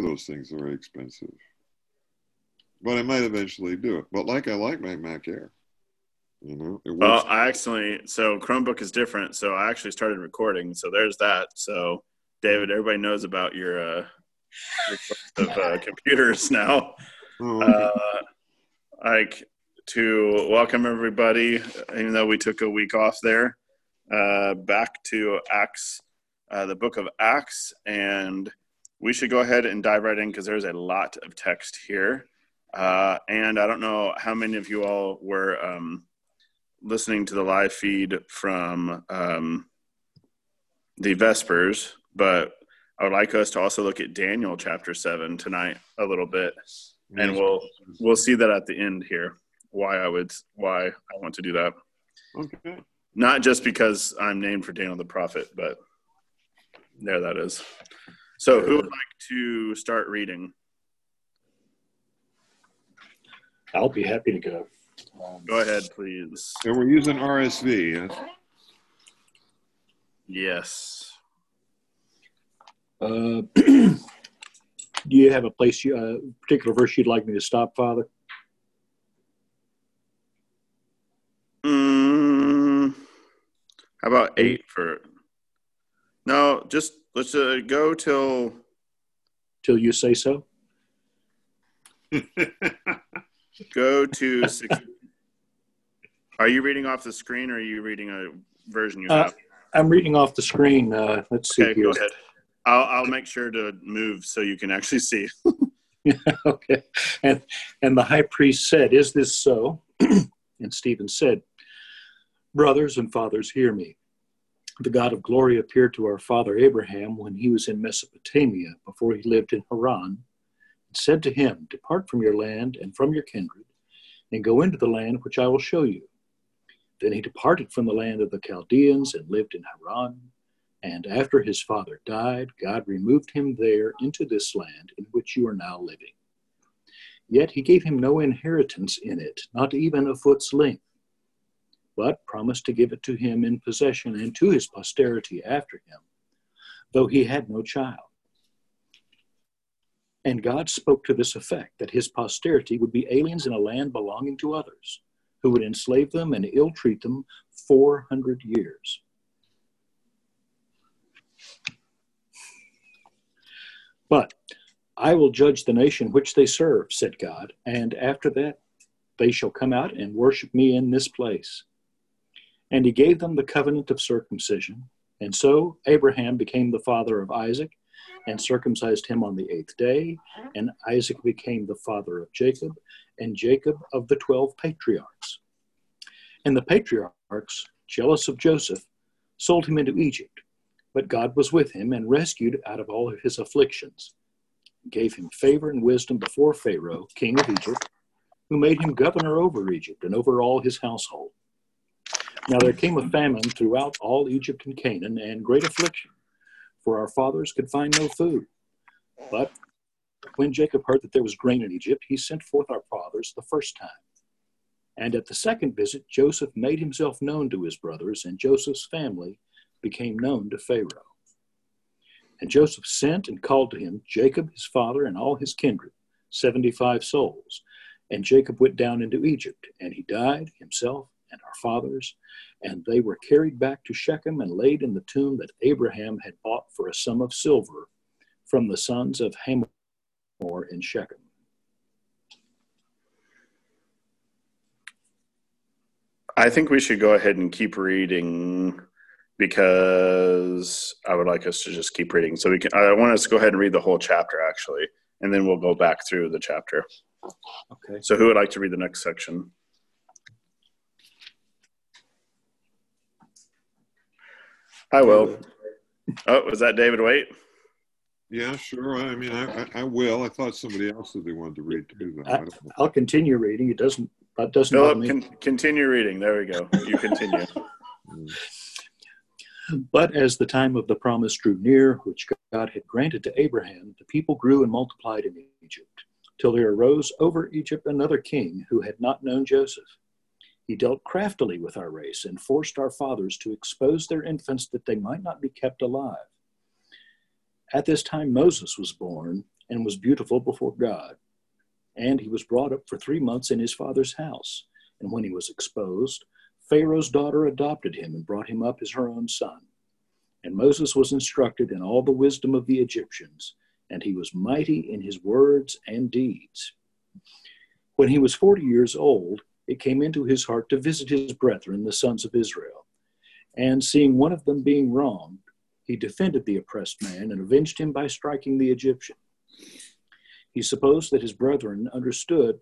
those things are very expensive. But I might eventually do it. But like I like my Mac Air. You know, it Well. I actually so Chromebook is different. So I actually started recording. So there's that. So David, everybody knows about your uh, of uh, computers now. Oh, okay. Uh, like to welcome everybody, even though we took a week off there, uh, back to Acts, uh, the book of Acts, and we should go ahead and dive right in because there's a lot of text here. Uh, and I don't know how many of you all were um, listening to the live feed from um, the Vespers, but I would like us to also look at Daniel chapter seven tonight a little bit, and we'll we'll see that at the end here why I would why I want to do that. okay. Not just because I'm named for Daniel the prophet, but there that is. So, who would like to start reading? I'll be happy to go. Um, Go ahead, please. And we're using RSV. Yes? Yes. Uh, do you have a place, you, a particular verse you'd like me to stop, Father? Mm, how about eight for? No, just let's uh, go till. Till you say so? Go to six. Are you reading off the screen or are you reading a version you Uh, have? I'm reading off the screen. Uh, let's see Okay, here. go ahead. I'll, I'll make sure to move so you can actually see. okay. And and the high priest said, Is this so? and Stephen said, Brothers and fathers, hear me. The God of glory appeared to our father Abraham when he was in Mesopotamia before he lived in Haran, and said to him, Depart from your land and from your kindred, and go into the land which I will show you. Then he departed from the land of the Chaldeans and lived in Haran. And after his father died, God removed him there into this land in which you are now living. Yet he gave him no inheritance in it, not even a foot's length, but promised to give it to him in possession and to his posterity after him, though he had no child. And God spoke to this effect that his posterity would be aliens in a land belonging to others, who would enslave them and ill treat them 400 years. But I will judge the nation which they serve, said God, and after that they shall come out and worship me in this place. And he gave them the covenant of circumcision. And so Abraham became the father of Isaac and circumcised him on the eighth day. And Isaac became the father of Jacob, and Jacob of the twelve patriarchs. And the patriarchs, jealous of Joseph, sold him into Egypt. But God was with him and rescued out of all of his afflictions, gave him favor and wisdom before Pharaoh, king of Egypt, who made him governor over Egypt and over all his household. Now there came a famine throughout all Egypt and Canaan, and great affliction, for our fathers could find no food. But when Jacob heard that there was grain in Egypt, he sent forth our fathers the first time. And at the second visit, Joseph made himself known to his brothers, and Joseph's family became known to Pharaoh. And Joseph sent and called to him Jacob his father and all his kindred, seventy five souls. And Jacob went down into Egypt, and he died, himself and our fathers, and they were carried back to Shechem and laid in the tomb that Abraham had bought for a sum of silver from the sons of Hamor in Shechem. I think we should go ahead and keep reading because I would like us to just keep reading. So we can. I want us to go ahead and read the whole chapter actually, and then we'll go back through the chapter. Okay. So who would like to read the next section? I will. Oh, was that David Waite? Yeah, sure. I mean, I, I, I will. I thought somebody else said they wanted to read too. Though. I don't know. I'll continue reading. It doesn't that doesn't bother Philip, con- continue reading. There we go. You continue. Mm. But as the time of the promise drew near, which God had granted to Abraham, the people grew and multiplied in Egypt, till there arose over Egypt another king who had not known Joseph. He dealt craftily with our race and forced our fathers to expose their infants that they might not be kept alive. At this time Moses was born, and was beautiful before God. And he was brought up for three months in his father's house. And when he was exposed, Pharaoh's daughter adopted him and brought him up as her own son. And Moses was instructed in all the wisdom of the Egyptians, and he was mighty in his words and deeds. When he was forty years old, it came into his heart to visit his brethren, the sons of Israel. And seeing one of them being wronged, he defended the oppressed man and avenged him by striking the Egyptian. He supposed that his brethren understood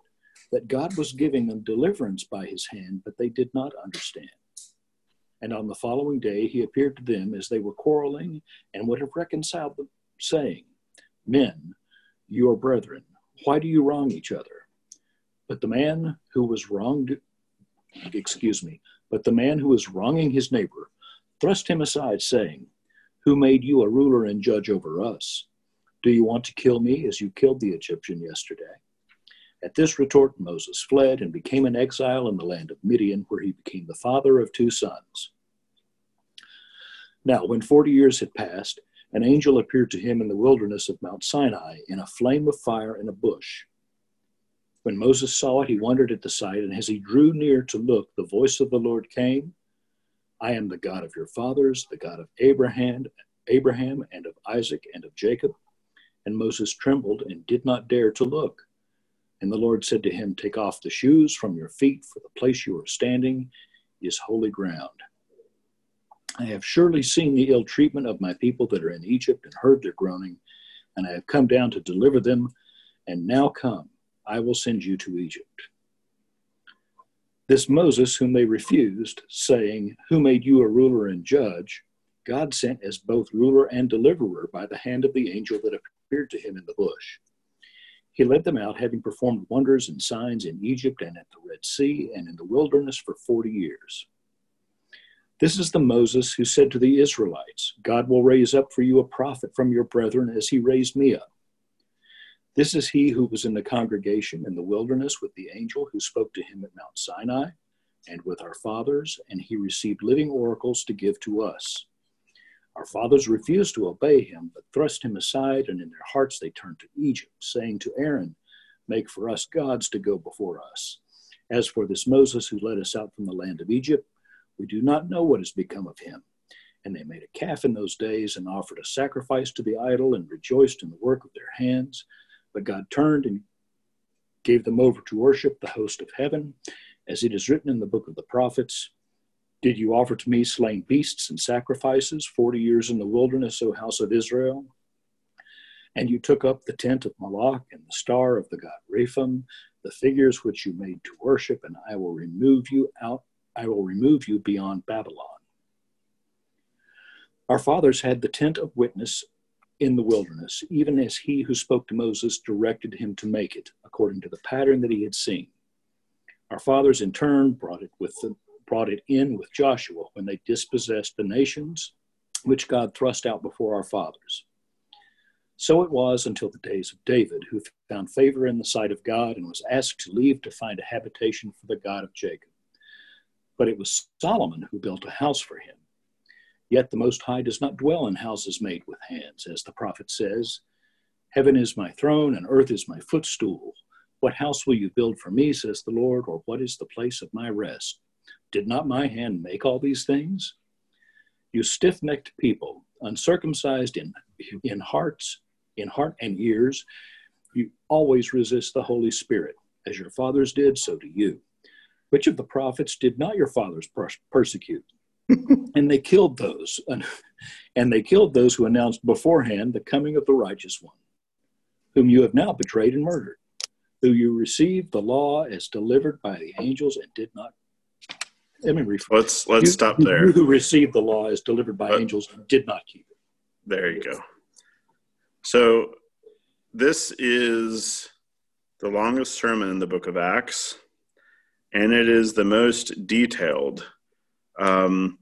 that God was giving them deliverance by his hand, but they did not understand. And on the following day he appeared to them as they were quarreling and would have reconciled them, saying, Men, you are brethren, why do you wrong each other? But the man who was wronged, excuse me, but the man who was wronging his neighbor thrust him aside, saying, Who made you a ruler and judge over us? Do you want to kill me as you killed the Egyptian yesterday? At this retort, Moses fled and became an exile in the land of Midian, where he became the father of two sons. Now, when 40 years had passed, an angel appeared to him in the wilderness of Mount Sinai in a flame of fire in a bush. When Moses saw it, he wondered at the sight, and as he drew near to look, the voice of the Lord came I am the God of your fathers, the God of Abraham, Abraham and of Isaac and of Jacob. And Moses trembled and did not dare to look. And the Lord said to him, Take off the shoes from your feet, for the place you are standing is holy ground. I have surely seen the ill treatment of my people that are in Egypt and heard their groaning, and I have come down to deliver them. And now come, I will send you to Egypt. This Moses, whom they refused, saying, Who made you a ruler and judge? God sent as both ruler and deliverer by the hand of the angel that appeared to him in the bush. He led them out, having performed wonders and signs in Egypt and at the Red Sea and in the wilderness for forty years. This is the Moses who said to the Israelites, God will raise up for you a prophet from your brethren as he raised me up. This is he who was in the congregation in the wilderness with the angel who spoke to him at Mount Sinai and with our fathers, and he received living oracles to give to us. Our fathers refused to obey him, but thrust him aside, and in their hearts they turned to Egypt, saying to Aaron, Make for us gods to go before us. As for this Moses who led us out from the land of Egypt, we do not know what has become of him. And they made a calf in those days and offered a sacrifice to the idol and rejoiced in the work of their hands. But God turned and gave them over to worship the host of heaven, as it is written in the book of the prophets. Did you offer to me slain beasts and sacrifices forty years in the wilderness, O house of Israel? And you took up the tent of Moloch and the star of the god Rephan, the figures which you made to worship, and I will remove you out, I will remove you beyond Babylon. Our fathers had the tent of witness in the wilderness, even as he who spoke to Moses directed him to make it, according to the pattern that he had seen. Our fathers, in turn, brought it with brought it in with Joshua when they dispossessed the nations which God thrust out before our fathers. So it was until the days of David, who found favor in the sight of God and was asked to leave to find a habitation for the God of Jacob. But it was Solomon who built a house for him Yet the Most High does not dwell in houses made with hands, as the prophet says Heaven is my throne, and earth is my footstool. What house will you build for me, says the Lord, or what is the place of my rest? Did not my hand make all these things? You stiff necked people, uncircumcised in, in hearts, in heart and ears, you always resist the Holy Spirit. As your fathers did, so do you. Which of the prophets did not your fathers persecute? And they killed those, and they killed those who announced beforehand the coming of the righteous one, whom you have now betrayed and murdered, who you received the law as delivered by the angels and did not. Let me rephrase. Let's let's you, stop there. You who received the law as delivered by angels and did not keep it. There you go. So this is the longest sermon in the book of Acts, and it is the most detailed um,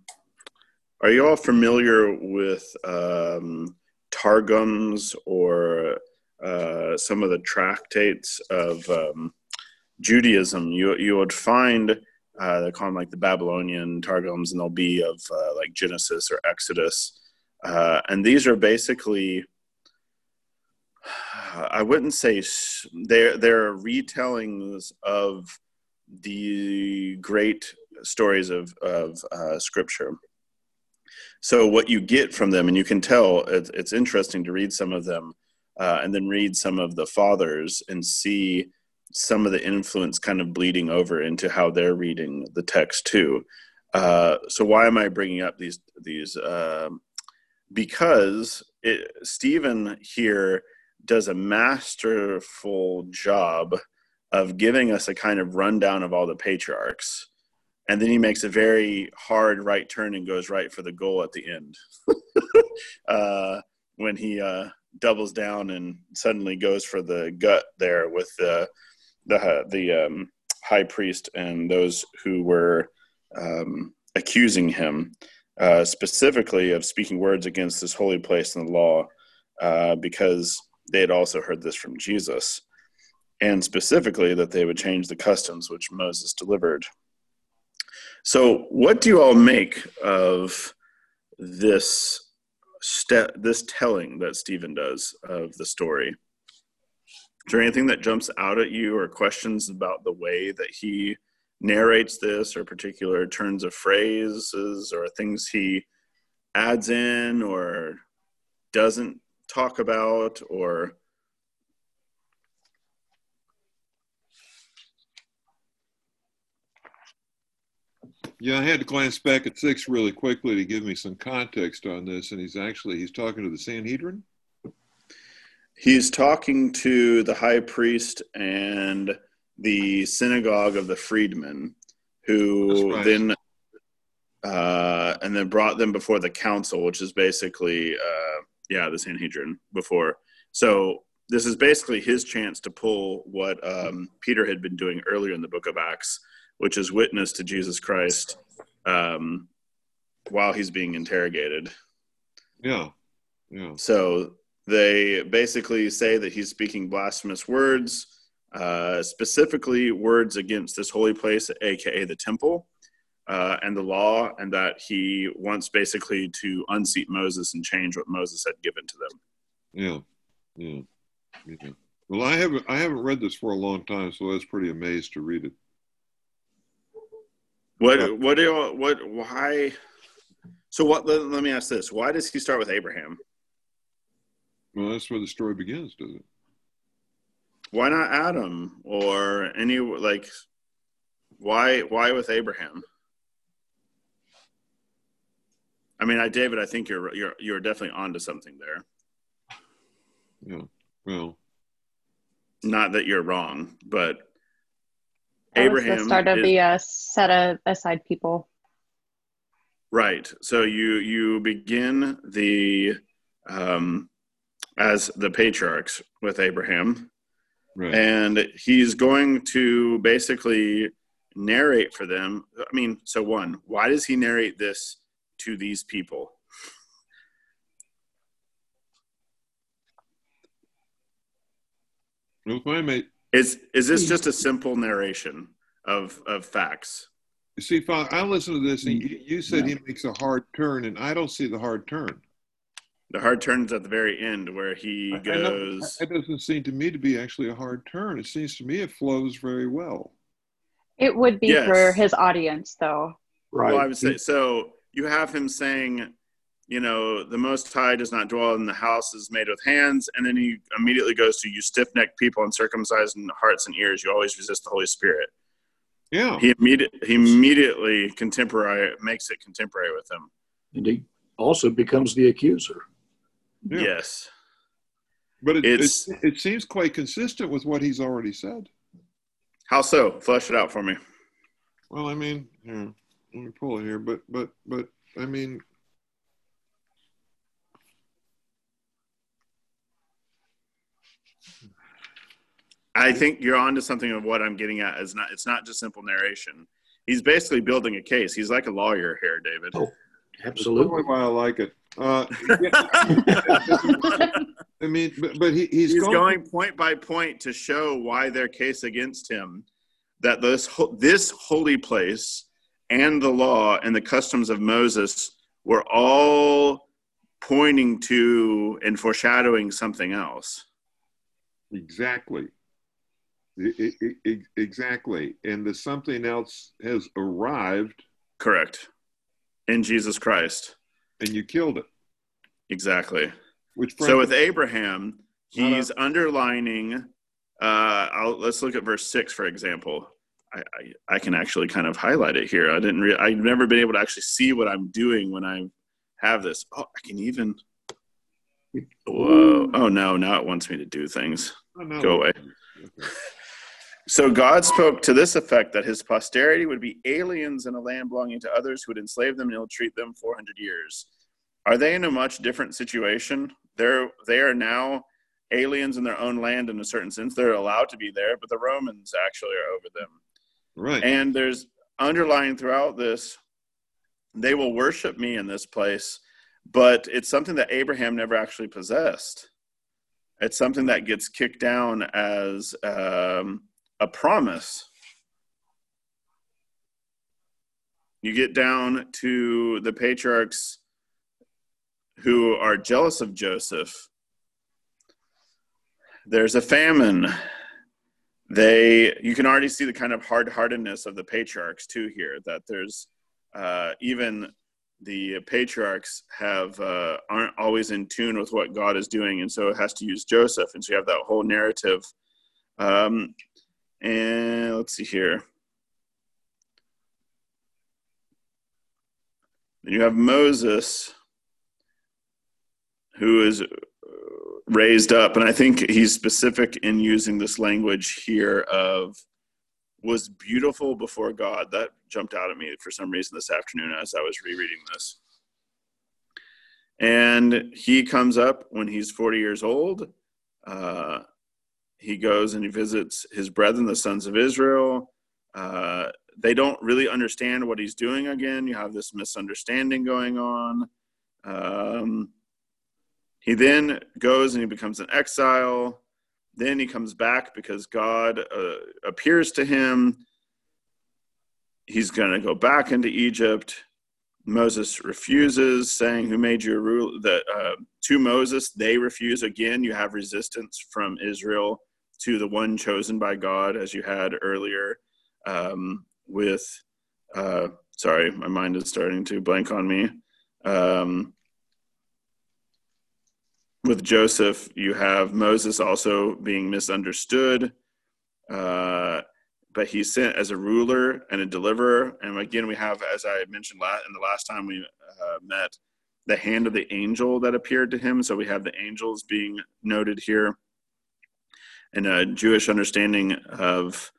are you all familiar with um, Targums or uh, some of the tractates of um, Judaism? You you would find uh, they call them like the Babylonian Targums, and they'll be of uh, like Genesis or Exodus, uh, and these are basically I wouldn't say they're they're retellings of the great stories of of uh, scripture. So what you get from them, and you can tell it's, it's interesting to read some of them, uh, and then read some of the fathers and see some of the influence kind of bleeding over into how they're reading the text too. Uh, so why am I bringing up these these? Uh, because it, Stephen here does a masterful job of giving us a kind of rundown of all the patriarchs, and then he makes a very hard right turn and goes right for the goal at the end uh, when he uh, doubles down and suddenly goes for the gut there with the the the um, high priest and those who were um, accusing him uh, specifically of speaking words against this holy place and the law uh, because they had also heard this from Jesus, and specifically that they would change the customs which Moses delivered. So, what do you all make of this step, this telling that Stephen does of the story? Is there anything that jumps out at you or questions about the way that he narrates this or particular turns of phrases or things he adds in or doesn't talk about or Yeah, I had to glance back at six really quickly to give me some context on this, and he's actually he's talking to the Sanhedrin. He's talking to the high priest and the synagogue of the freedmen, who right. then uh, and then brought them before the council, which is basically uh, yeah the Sanhedrin before. So this is basically his chance to pull what um, Peter had been doing earlier in the Book of Acts, which is witness to Jesus Christ um, while he's being interrogated. Yeah, yeah. So they basically say that he's speaking blasphemous words, uh, specifically words against this holy place, aka the temple, uh, and the law, and that he wants basically to unseat Moses and change what Moses had given to them. Yeah, yeah, yeah. Well, I haven't I haven't read this for a long time, so I was pretty amazed to read it. What what do you, what why? So what? Let, let me ask this: Why does he start with Abraham? Well, that's where the story begins, doesn't it? Why not Adam or any like? Why why with Abraham? I mean, I David, I think you're you're you're definitely onto something there. Yeah. Well, not that you're wrong, but that Abraham the start of is, the uh, set aside people. Right. So you you begin the um, as the patriarchs with Abraham. Right. And he's going to basically narrate for them. I mean, so one, why does he narrate this to these people? With my mate. Is is this hmm. just a simple narration of of facts? You see, Father, I listen to this, and you, you said yeah. he makes a hard turn, and I don't see the hard turn. The hard turn's at the very end where he goes. It doesn't seem to me to be actually a hard turn. It seems to me it flows very well. It would be yes. for his audience, though. Right. Well, I would say so. You have him saying, you know, the Most High does not dwell in the houses made with hands, and then he immediately goes to you stiff-necked people and circumcised in hearts and ears. You always resist the Holy Spirit. Yeah. He immediately he immediately contemporary makes it contemporary with him. And he also becomes the accuser. Yeah. Yes. But it, it, it seems quite consistent with what he's already said. How so? Flesh it out for me. Well, I mean, here, let me pull it here. But, but, but, I mean, I think you're onto something of what I'm getting at. Is not it's not just simple narration. He's basically building a case. He's like a lawyer here, David. Oh, absolutely. That's why I like it. Uh, I mean, but, but he, he's, he's going, going, point by point to show why their case against him, that this this holy place and the law and the customs of Moses were all pointing to and foreshadowing something else. Exactly. Exactly. And the something else has arrived. Correct. In Jesus Christ. And you killed it. Exactly. Which so with Abraham, he's uh, underlining. Uh, let's look at verse six, for example. I, I, I, can actually kind of highlight it here. I didn't. Re- I've never been able to actually see what I'm doing when I have this. Oh, I can even. Whoa! Oh no! Now it wants me to do things. Oh, no. Go away. Okay. So God spoke to this effect that his posterity would be aliens in a land belonging to others who would enslave them and ill treat them 400 years. Are they in a much different situation? They're they are now aliens in their own land in a certain sense. They're allowed to be there, but the Romans actually are over them. Right. And there's underlying throughout this, they will worship me in this place, but it's something that Abraham never actually possessed. It's something that gets kicked down as um, a promise. You get down to the patriarchs who are jealous of Joseph. There's a famine. They, you can already see the kind of hard-heartedness of the patriarchs too here. That there's uh, even the patriarchs have uh, aren't always in tune with what God is doing, and so it has to use Joseph, and so you have that whole narrative. Um, and let's see here. Then you have Moses, who is raised up, and I think he's specific in using this language here of was beautiful before God. That jumped out at me for some reason this afternoon as I was rereading this. And he comes up when he's 40 years old. Uh, he goes and he visits his brethren, the sons of Israel. Uh, they don't really understand what he's doing again. You have this misunderstanding going on. Um, he then goes and he becomes an exile. Then he comes back because God uh, appears to him. He's going to go back into Egypt. Moses refuses, saying, "Who made you a ruler?" Uh, to Moses they refuse again. You have resistance from Israel to the one chosen by God, as you had earlier um, with. Uh, sorry, my mind is starting to blank on me. Um, with Joseph, you have Moses also being misunderstood, uh, but he's sent as a ruler and a deliverer. And again, we have, as I mentioned in the last time we uh, met, the hand of the angel that appeared to him. So we have the angels being noted here, and a Jewish understanding of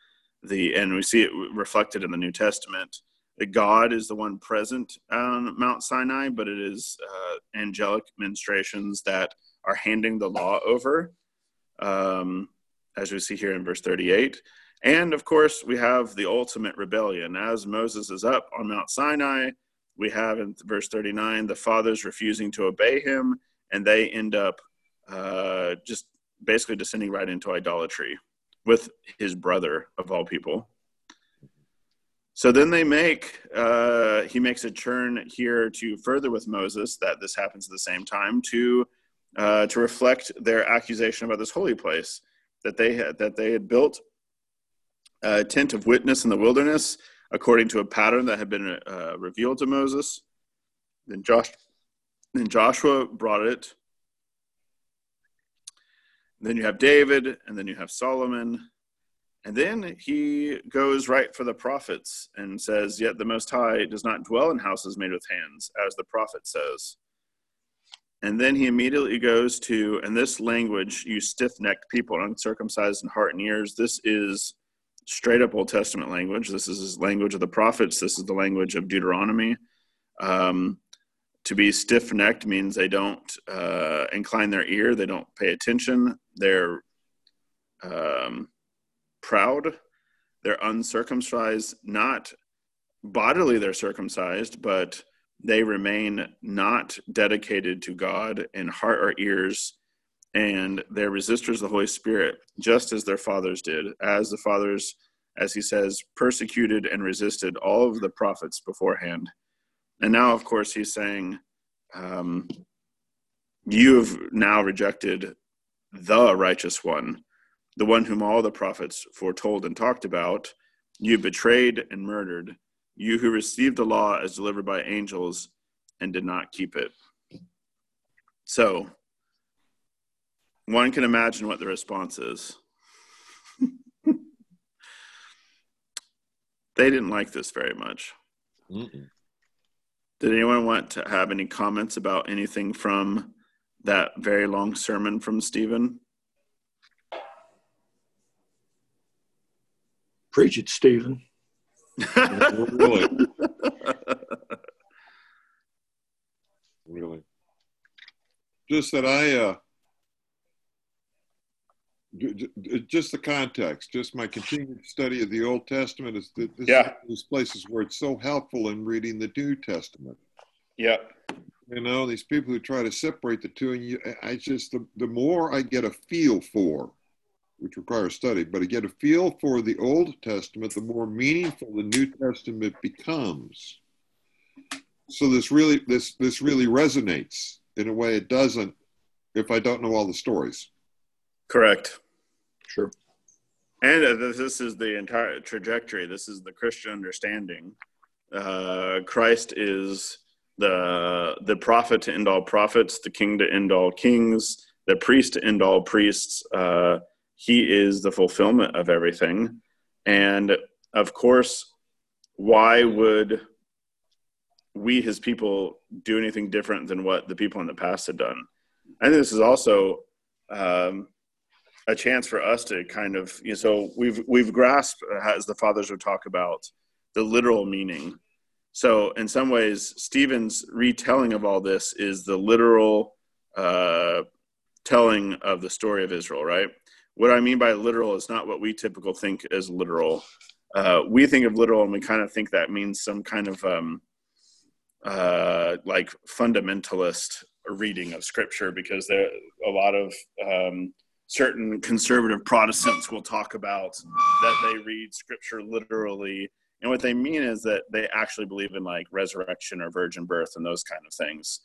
the, and we see it reflected in the New Testament. That God is the one present on Mount Sinai, but it is uh, angelic ministrations that are handing the law over, um, as we see here in verse 38. And of course, we have the ultimate rebellion. As Moses is up on Mount Sinai, we have in verse 39 the fathers refusing to obey him, and they end up uh, just basically descending right into idolatry with his brother, of all people. So then they make, uh, he makes a turn here to further with Moses that this happens at the same time to uh, to reflect their accusation about this holy place that they had that they had built a tent of witness in the wilderness according to a pattern that had been uh, revealed to Moses. Then Josh, then Joshua brought it. Then you have David, and then you have Solomon, and then he goes right for the prophets and says, "Yet the Most High does not dwell in houses made with hands, as the prophet says." And then he immediately goes to, and this language, you stiff necked people, uncircumcised in heart and ears, this is straight up Old Testament language. This is language of the prophets. This is the language of Deuteronomy. Um, to be stiff necked means they don't uh, incline their ear, they don't pay attention, they're um, proud, they're uncircumcised, not bodily, they're circumcised, but they remain not dedicated to God in heart or ears, and they're resistors of the Holy Spirit, just as their fathers did, as the fathers, as he says, persecuted and resisted all of the prophets beforehand. And now, of course, he's saying, um, You have now rejected the righteous one, the one whom all the prophets foretold and talked about, you betrayed and murdered, you who received the law as delivered by angels and did not keep it. So, one can imagine what the response is. they didn't like this very much. Mm-mm. Did anyone want to have any comments about anything from that very long sermon from Stephen? Preach it, Stephen. really? really? Just that I, uh, just the context, just my continued study of the Old Testament is this yeah. these places where it's so helpful in reading the New Testament. Yeah. You know, these people who try to separate the two, and you, I just the, the more I get a feel for, which requires study, but I get a feel for the Old Testament, the more meaningful the New Testament becomes. So this really this this really resonates in a way it doesn't if I don't know all the stories. Correct. Sure. And this is the entire trajectory. This is the Christian understanding. Uh, Christ is the the prophet to end all prophets, the king to end all kings, the priest to end all priests. Uh, he is the fulfillment of everything, and of course, why would we, his people, do anything different than what the people in the past had done? I think this is also um, a chance for us to kind of you know, so we've we've grasped as the fathers would talk about the literal meaning. So in some ways stephen's retelling of all this is the literal uh, telling of the story of israel right? What i mean by literal is not what we typical think as literal. Uh, we think of literal and we kind of think that means some kind of um, uh, like fundamentalist reading of scripture because there a lot of um, certain conservative Protestants will talk about that they read scripture literally. And what they mean is that they actually believe in like resurrection or virgin birth and those kind of things.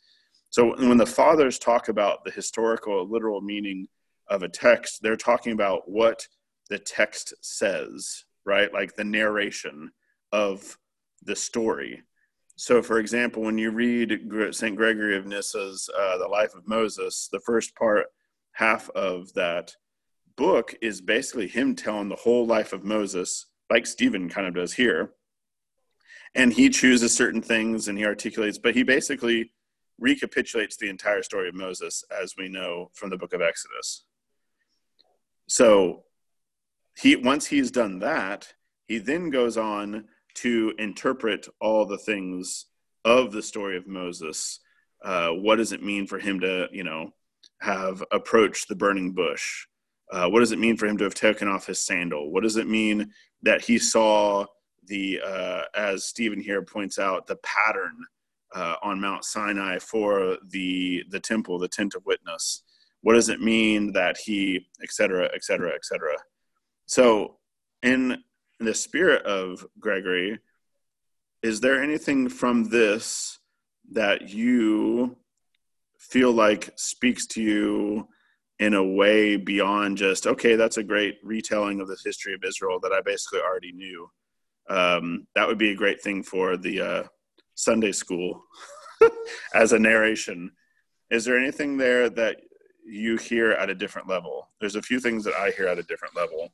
So when the fathers talk about the historical, literal meaning of a text, they're talking about what the text says, right? Like the narration of the story. So, for example, when you read St. Gregory of Nyssa's uh, The Life of Moses, the first part half of that book is basically him telling the whole life of Moses, like Stephen kind of does here. And he chooses certain things and he articulates, but he basically recapitulates the entire story of Moses as we know from the book of Exodus. So he once he's done that, he then goes on to interpret all the things of the story of Moses. Uh, what does it mean for him to, you know, have approached the burning bush? Uh, what does it mean for him to have taken off his sandal? What does it mean that he saw the, uh, as Stephen here points out, the pattern uh, on Mount Sinai for the the temple, the tent of witness? What does it mean that he, et cetera, et cetera, et cetera? So, in the spirit of Gregory, is there anything from this that you feel like speaks to you in a way beyond just okay that's a great retelling of the history of israel that i basically already knew. Um, that would be a great thing for the uh, sunday school as a narration. Is there anything there that you hear at a different level? There's a few things that i hear at a different level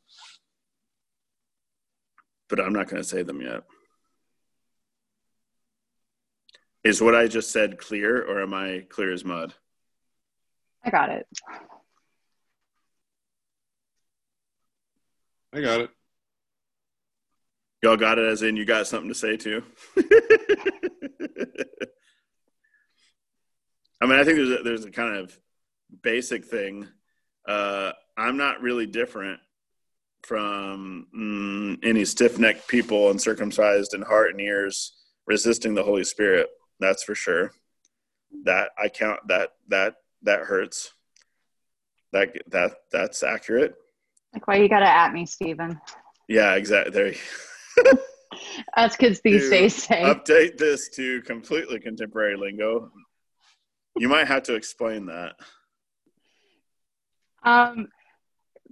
but i'm not going to say them yet is what I just said clear, or am I clear as mud? I got it. I got it. Y'all got it as in you got something to say too. I mean, I think there's a, there's a kind of basic thing. Uh, I'm not really different from mm, any stiff necked people, uncircumcised in heart and ears, resisting the Holy Spirit. That's for sure. That I count that that that hurts. That that that's accurate. Like why you gotta at me, Stephen? Yeah, exactly. There. That's kids these days say. Update this to completely contemporary lingo. You might have to explain that. Um,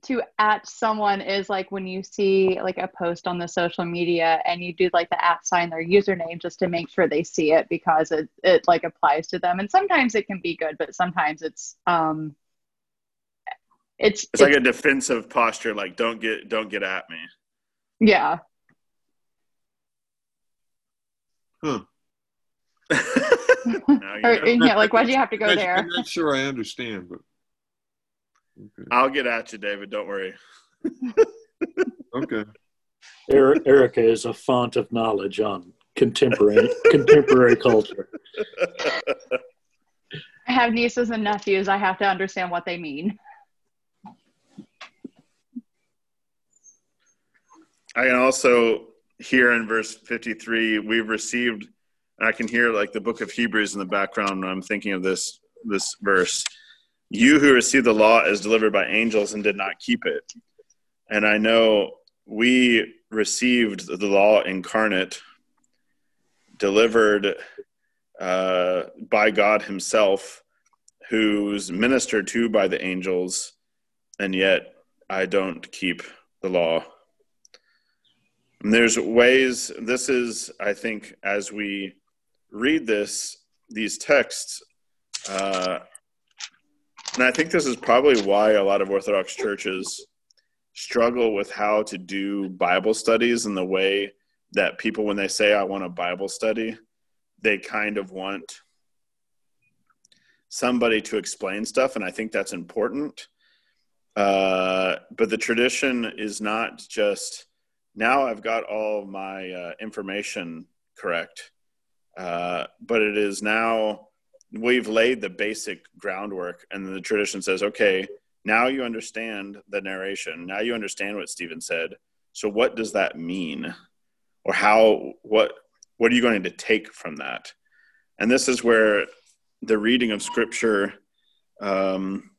to at someone is like when you see like a post on the social media and you do like the at sign their username just to make sure they see it because it it like applies to them. And sometimes it can be good but sometimes it's um it's it's, it's like a defensive posture like don't get don't get at me. Yeah. Huh. Or, yeah like why do you have to go there? i'm not sure i understand but Okay. I'll get at you, David. Don't worry. okay. Erica is a font of knowledge on contemporary contemporary culture. I have nieces and nephews. I have to understand what they mean. I can also hear in verse 53, we've received, I can hear like the book of Hebrews in the background when I'm thinking of this this verse. You who received the law as delivered by angels and did not keep it. And I know we received the law incarnate, delivered uh, by God Himself, who's ministered to by the angels, and yet I don't keep the law. And there's ways, this is, I think, as we read this, these texts, uh, and I think this is probably why a lot of Orthodox churches struggle with how to do Bible studies in the way that people, when they say, I want a Bible study, they kind of want somebody to explain stuff. And I think that's important. Uh, but the tradition is not just now I've got all my uh, information correct, uh, but it is now we've laid the basic groundwork and the tradition says okay now you understand the narration. Now you understand what stephen said. So what does that mean? Or how what what are you going to take from that? And this is where the reading of scripture um,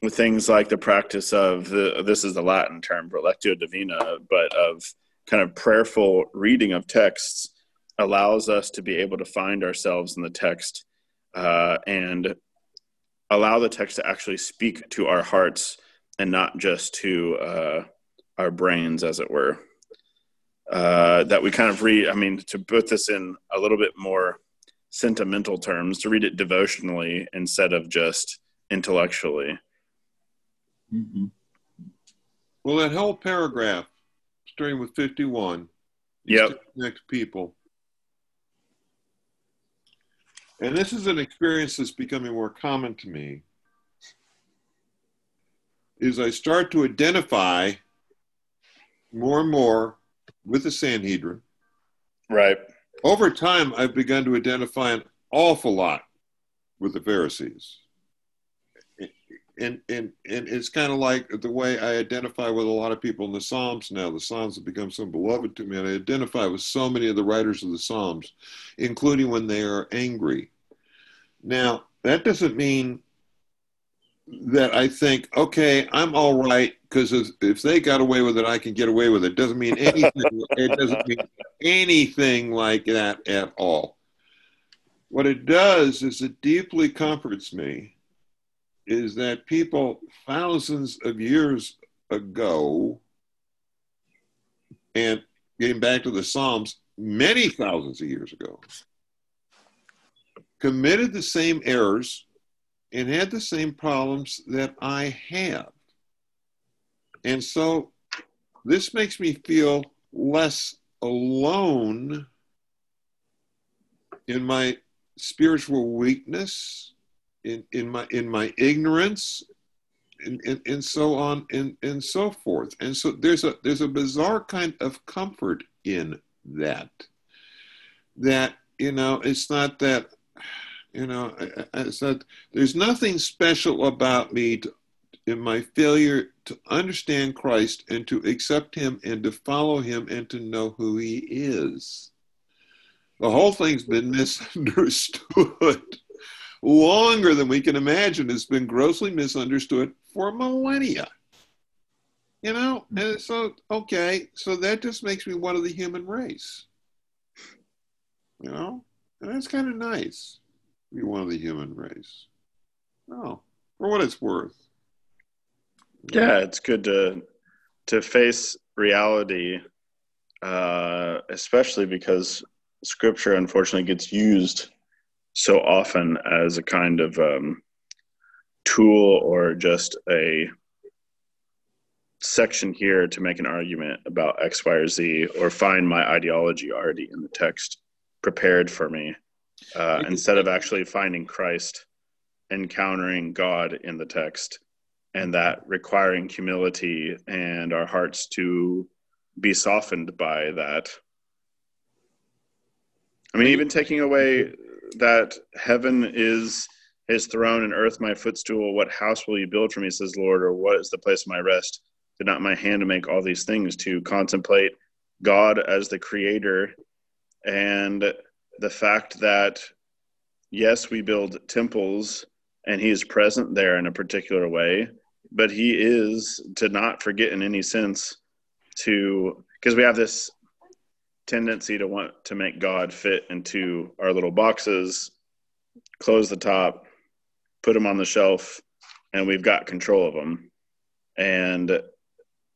with things like the practice of the, this is the latin term for lectio divina but of kind of prayerful reading of texts allows us to be able to find ourselves in the text uh, and allow the text to actually speak to our hearts and not just to uh, our brains, as it were. Uh, that we kind of read, I mean, to put this in a little bit more sentimental terms, to read it devotionally instead of just intellectually. Mm-hmm. Well, that whole paragraph, starting with 51, yep. next people, and this is an experience that's becoming more common to me, is I start to identify more and more with the Sanhedrin. Right. Over time, I've begun to identify an awful lot with the Pharisees. And, and, and it's kind of like the way I identify with a lot of people in the Psalms now. The Psalms have become so beloved to me, and I identify with so many of the writers of the Psalms, including when they are angry now, that doesn't mean that I think, okay, I'm all right because if they got away with it, I can get away with it. Doesn't mean anything. it doesn't mean anything like that at all. What it does is it deeply comforts me is that people thousands of years ago, and getting back to the Psalms, many thousands of years ago, committed the same errors and had the same problems that I have. And so this makes me feel less alone in my spiritual weakness, in, in my in my ignorance, and, and, and so on and, and so forth. And so there's a there's a bizarre kind of comfort in that. That, you know, it's not that you know, I, I said, there's nothing special about me to, in my failure to understand Christ and to accept Him and to follow Him and to know who He is. The whole thing's been misunderstood longer than we can imagine. It's been grossly misunderstood for millennia. You know, and so, okay, so that just makes me one of the human race. You know, and that's kind of nice to be one of the human race. Oh, for what it's worth. Yeah, it's good to to face reality, uh, especially because Scripture unfortunately gets used so often as a kind of um, tool or just a section here to make an argument about X, Y, or Z, or find my ideology already in the text prepared for me, uh, instead of actually finding Christ, encountering God in the text, and that requiring humility and our hearts to be softened by that. I mean, even taking away that heaven is his throne and earth my footstool. What house will you build for me, says Lord, or what is the place of my rest? Did not my hand make all these things to contemplate God as the creator and the fact that, yes, we build temples and he is present there in a particular way, but he is to not forget in any sense to, because we have this tendency to want to make God fit into our little boxes, close the top, put them on the shelf, and we've got control of them. And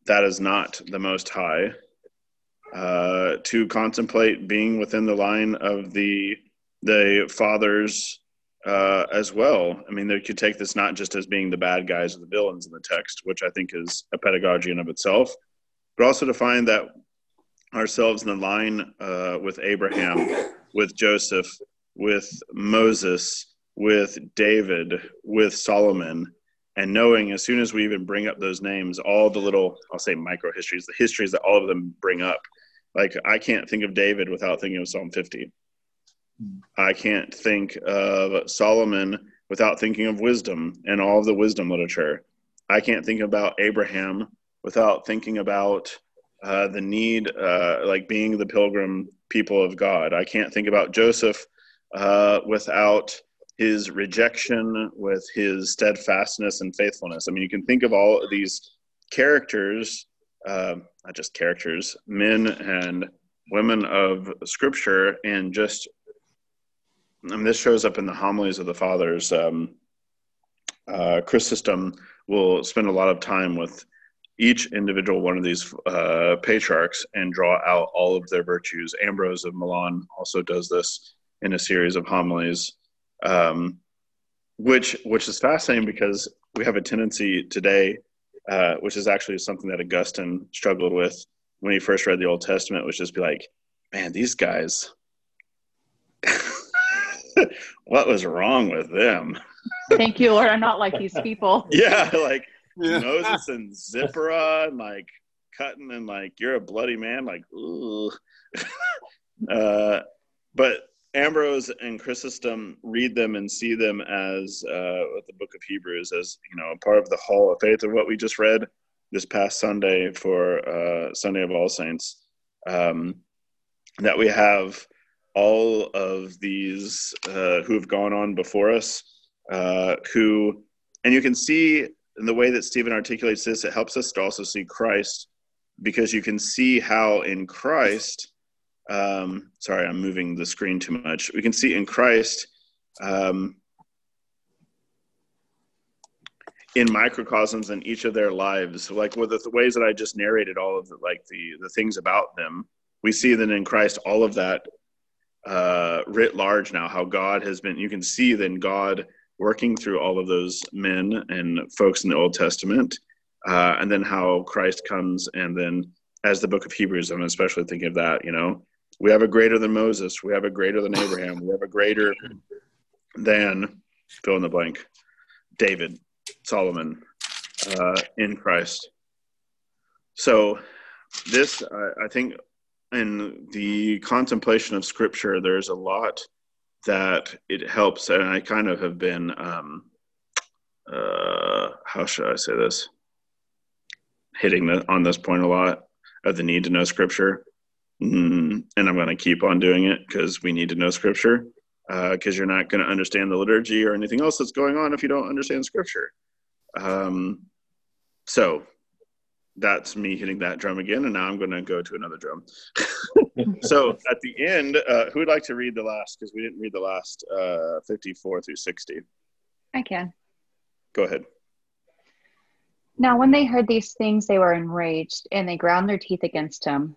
that is not the most high. Uh, to contemplate being within the line of the the fathers uh, as well. I mean, they could take this not just as being the bad guys or the villains in the text, which I think is a pedagogy in of itself, but also to find that ourselves in the line uh, with Abraham, with Joseph, with Moses, with David, with Solomon, and knowing as soon as we even bring up those names, all the little, I'll say micro histories, the histories that all of them bring up. Like, I can't think of David without thinking of Psalm 50. I can't think of Solomon without thinking of wisdom and all of the wisdom literature. I can't think about Abraham without thinking about uh, the need, uh, like being the pilgrim people of God. I can't think about Joseph uh, without his rejection, with his steadfastness and faithfulness. I mean, you can think of all of these characters, uh, not just characters, men and women of Scripture, and just mean, this shows up in the homilies of the fathers. Um, uh, Chrysostom will spend a lot of time with each individual one of these uh, patriarchs and draw out all of their virtues. Ambrose of Milan also does this in a series of homilies, um, which which is fascinating because we have a tendency today, uh, which is actually something that Augustine struggled with when he first read the Old Testament, which is be like, man, these guys, what was wrong with them? Thank you, Lord. I'm not like these people. yeah, like yeah. Moses and Zipporah and like cutting and like you're a bloody man, like ooh. uh, but Ambrose and Chrysostom read them and see them as uh, the Book of Hebrews as you know a part of the Hall of Faith of what we just read this past Sunday for uh, Sunday of All Saints. Um, that we have all of these uh, who have gone on before us, uh, who, and you can see in the way that Stephen articulates this, it helps us to also see Christ because you can see how in Christ, um, sorry, I'm moving the screen too much. We can see in Christ, um, in microcosms in each of their lives, like with the ways that I just narrated all of the, like the the things about them, we see that in Christ all of that uh, writ large now. How God has been, you can see then God working through all of those men and folks in the Old Testament, uh, and then how Christ comes, and then as the book of Hebrews, I'm especially thinking of that. You know, we have a greater than Moses, we have a greater than Abraham, we have a greater than fill in the blank, David, Solomon, uh, in Christ. So, this I, I think in the contemplation of Scripture, there's a lot that it helps. And i kind of have been um, uh, how should i say this? Hitting the, on this point a lot of the need to know scripture and i'm going to keep on doing it because we need to know scripture because uh, you're not going to understand the liturgy or anything else that's going on if you don't understand scripture um, so that's me hitting that drum again, and now I'm going to go to another drum. so at the end, uh, who would like to read the last? Because we didn't read the last uh, 54 through 60. I can. Go ahead. Now, when they heard these things, they were enraged, and they ground their teeth against him.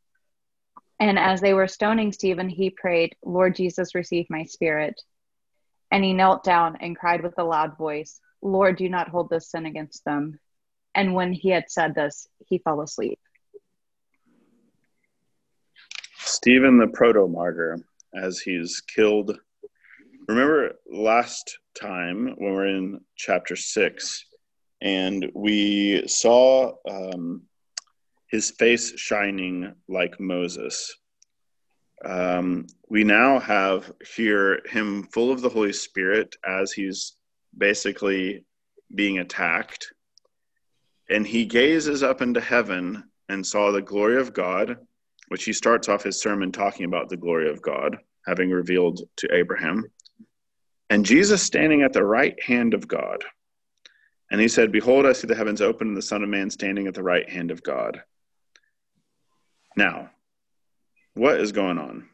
And as they were stoning Stephen, he prayed, Lord Jesus, receive my spirit. And he knelt down and cried with a loud voice, Lord, do not hold this sin against them. And when he had said this, he fell asleep. Stephen the proto martyr, as he's killed. Remember last time when we we're in chapter six, and we saw um, his face shining like Moses. Um, we now have here him full of the Holy Spirit as he's basically being attacked. And he gazes up into heaven and saw the glory of God, which he starts off his sermon talking about the glory of God, having revealed to Abraham. And Jesus standing at the right hand of God. And he said, Behold, I see the heavens open and the Son of Man standing at the right hand of God. Now, what is going on?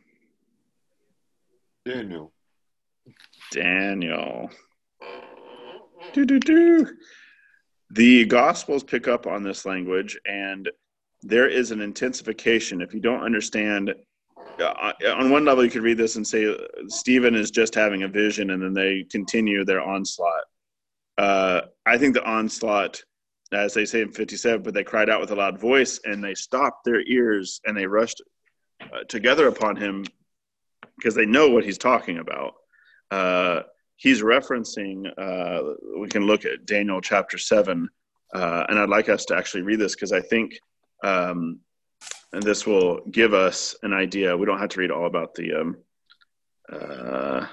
Daniel. Daniel. Do, do, do. The Gospels pick up on this language, and there is an intensification. If you don't understand, uh, on one level, you could read this and say Stephen is just having a vision, and then they continue their onslaught. Uh, I think the onslaught, as they say in 57, but they cried out with a loud voice and they stopped their ears and they rushed uh, together upon him because they know what he's talking about. Uh, he's referencing, uh, we can look at Daniel chapter 7, uh, and I'd like us to actually read this because I think. Um, and this will give us an idea. We don't have to read all about the um, uh,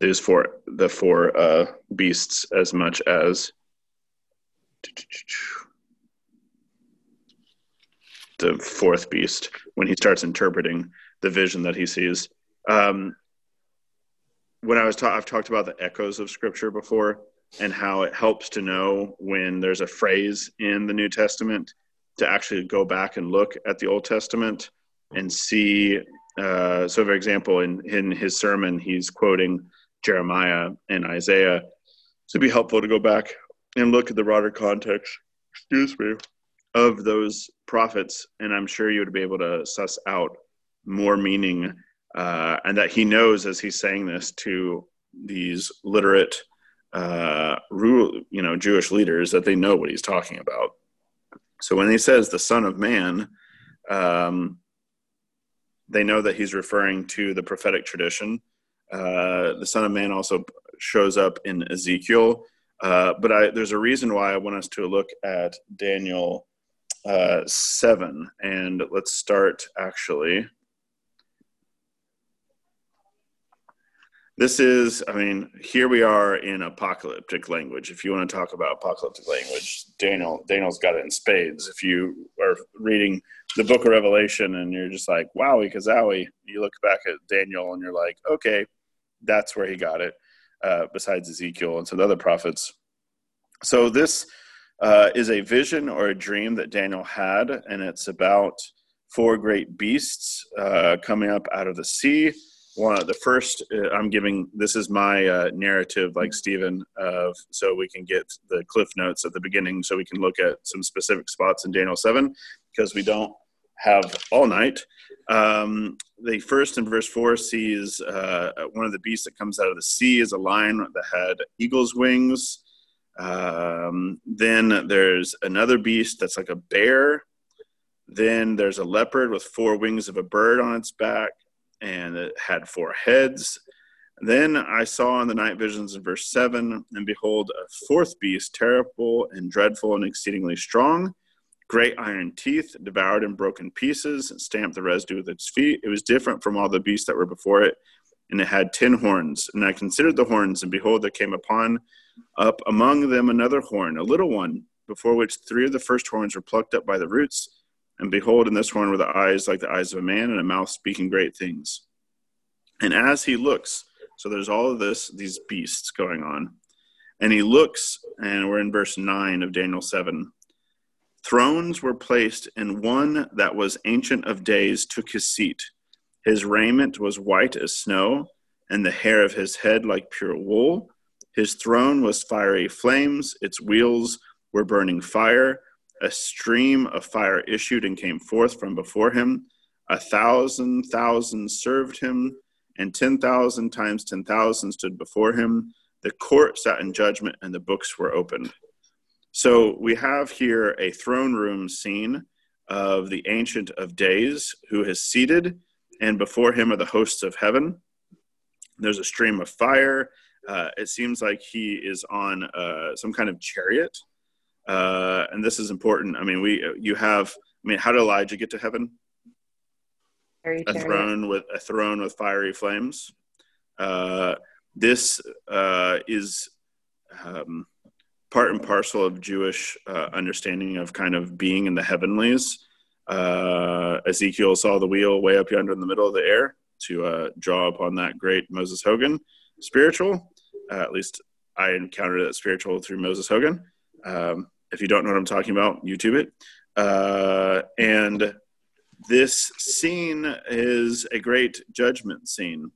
these four the four uh, beasts as much as the fourth beast when he starts interpreting the vision that he sees. Um, when I was ta- I've talked about the echoes of Scripture before and how it helps to know when there's a phrase in the New Testament to actually go back and look at the Old Testament and see. Uh, so, for example, in in his sermon, he's quoting Jeremiah and Isaiah. So it'd be helpful to go back and look at the broader context, excuse me, of those prophets, and I'm sure you would be able to suss out more meaning, uh, and that he knows as he's saying this to these literate, uh, rule, you know, Jewish leaders that they know what he's talking about. So when he says the Son of Man, um, they know that he's referring to the prophetic tradition uh, the Son of Man also shows up in Ezekiel. Uh, but I, there's a reason why I want us to look at Daniel uh, 7. And let's start actually. This is, I mean, here we are in apocalyptic language. If you want to talk about apocalyptic language, Daniel, Daniel's got it in spades. If you are reading the book of Revelation and you're just like, wowie, kazowie, you look back at Daniel and you're like, okay, that's where he got it, uh, besides Ezekiel and some other prophets. So this uh, is a vision or a dream that Daniel had, and it's about four great beasts uh, coming up out of the sea. One, of the first, uh, I'm giving this is my uh, narrative, like Stephen, of so we can get the cliff notes at the beginning, so we can look at some specific spots in Daniel seven, because we don't have all night. Um, the first in verse 4 sees uh, one of the beasts that comes out of the sea is a lion that had eagle's wings. Um, then there's another beast that's like a bear. Then there's a leopard with four wings of a bird on its back, and it had four heads. Then I saw in the night visions in verse 7 and behold, a fourth beast, terrible and dreadful and exceedingly strong great iron teeth, devoured and broken pieces, and stamped the residue with its feet. It was different from all the beasts that were before it, and it had ten horns. And I considered the horns, and behold, there came upon up among them another horn, a little one, before which three of the first horns were plucked up by the roots, And behold, in this horn were the eyes like the eyes of a man, and a mouth speaking great things. And as he looks, so there's all of this, these beasts going on. And he looks, and we're in verse 9 of Daniel 7. Thrones were placed, and one that was ancient of days took his seat. His raiment was white as snow, and the hair of his head like pure wool. His throne was fiery flames, its wheels were burning fire. A stream of fire issued and came forth from before him. A thousand thousand served him, and ten thousand times ten thousand stood before him. The court sat in judgment, and the books were opened. So we have here a throne room scene of the Ancient of Days who is seated, and before him are the hosts of heaven. There's a stream of fire. Uh, it seems like he is on uh, some kind of chariot. Uh, and this is important. I mean, we you have. I mean, how did Elijah get to heaven? Very a chariot. throne with a throne with fiery flames. Uh, this uh, is um, part and parcel of Jewish uh, understanding of kind of being in the heavenlies. Uh, Ezekiel saw the wheel way up yonder in the middle of the air to uh, draw upon that great Moses Hogan spiritual. Uh, at least I encountered that spiritual through Moses Hogan. Um, if you don't know what I'm talking about, YouTube it. Uh, and this scene is a great judgment scene.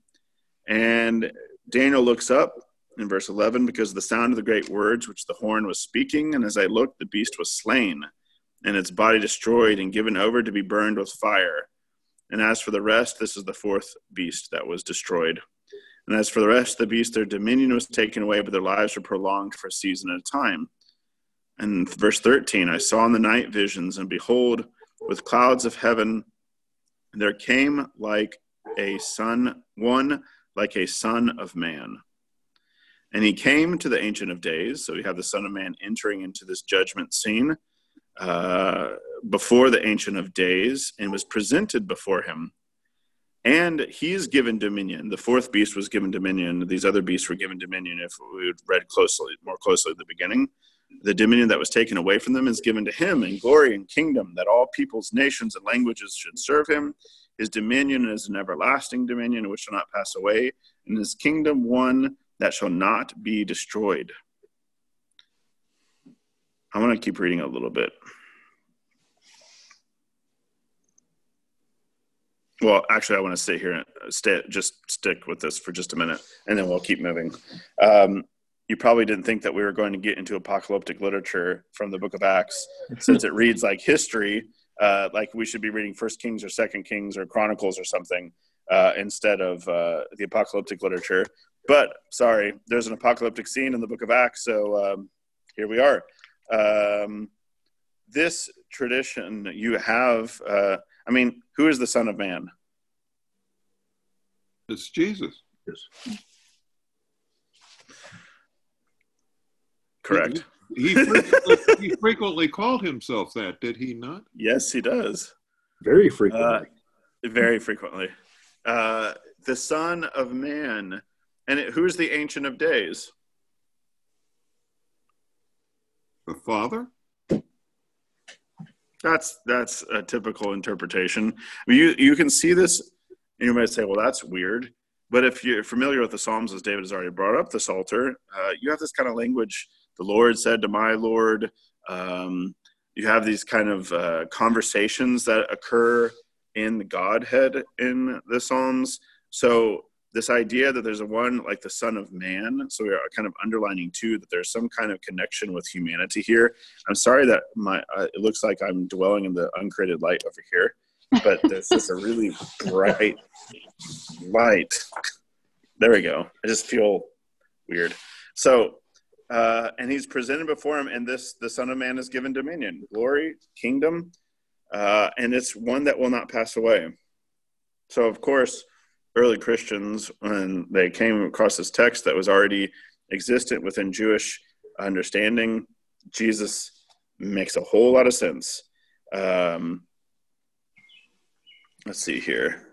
And Daniel looks up in verse 11 because of the sound of the great words which the horn was speaking. And as I looked, the beast was slain, and its body destroyed and given over to be burned with fire. And as for the rest, this is the fourth beast that was destroyed. And as for the rest of the beasts, their dominion was taken away, but their lives were prolonged for a season at a time. And verse 13 I saw in the night visions, and behold, with clouds of heaven, there came like a son, one like a son of man. And he came to the Ancient of Days. So we have the Son of Man entering into this judgment scene uh, before the Ancient of Days and was presented before him. And he is given dominion. The fourth beast was given dominion. These other beasts were given dominion if we had read closely, more closely at the beginning. The dominion that was taken away from them is given to him in glory and kingdom, that all peoples, nations, and languages should serve him. His dominion is an everlasting dominion which shall not pass away, and his kingdom one that shall not be destroyed. I want to keep reading a little bit. Well, actually, I want to stay here and stay, just stick with this for just a minute, and then we'll keep moving. Um, you probably didn't think that we were going to get into apocalyptic literature from the book of Acts, since it reads like history, uh, like we should be reading First Kings or Second Kings or Chronicles or something uh, instead of uh, the apocalyptic literature. But sorry, there's an apocalyptic scene in the book of Acts, so um, here we are. Um, this tradition you have, uh, I mean, who is the Son of Man? It's Jesus. Yes. Correct. He, he, frequently, he frequently called himself that, did he not? Yes, he does. Very frequently. Uh, very frequently. Uh, the Son of Man. And it, who's the Ancient of Days? The Father? That's that's a typical interpretation. I mean, you you can see this, and you might say, "Well, that's weird." But if you're familiar with the Psalms, as David has already brought up, the Psalter, uh, you have this kind of language. The Lord said to my Lord. Um, you have these kind of uh, conversations that occur in the Godhead in the Psalms. So this idea that there's a one like the Son of Man. So we are kind of underlining too that there's some kind of connection with humanity here. I'm sorry that my uh, it looks like I'm dwelling in the uncreated light over here, but this is a really bright light. There we go. I just feel weird. So. Uh, and he's presented before him, and this the Son of Man is given dominion, glory, kingdom, uh, and it's one that will not pass away. So, of course, early Christians, when they came across this text that was already existent within Jewish understanding, Jesus makes a whole lot of sense. Um, let's see here.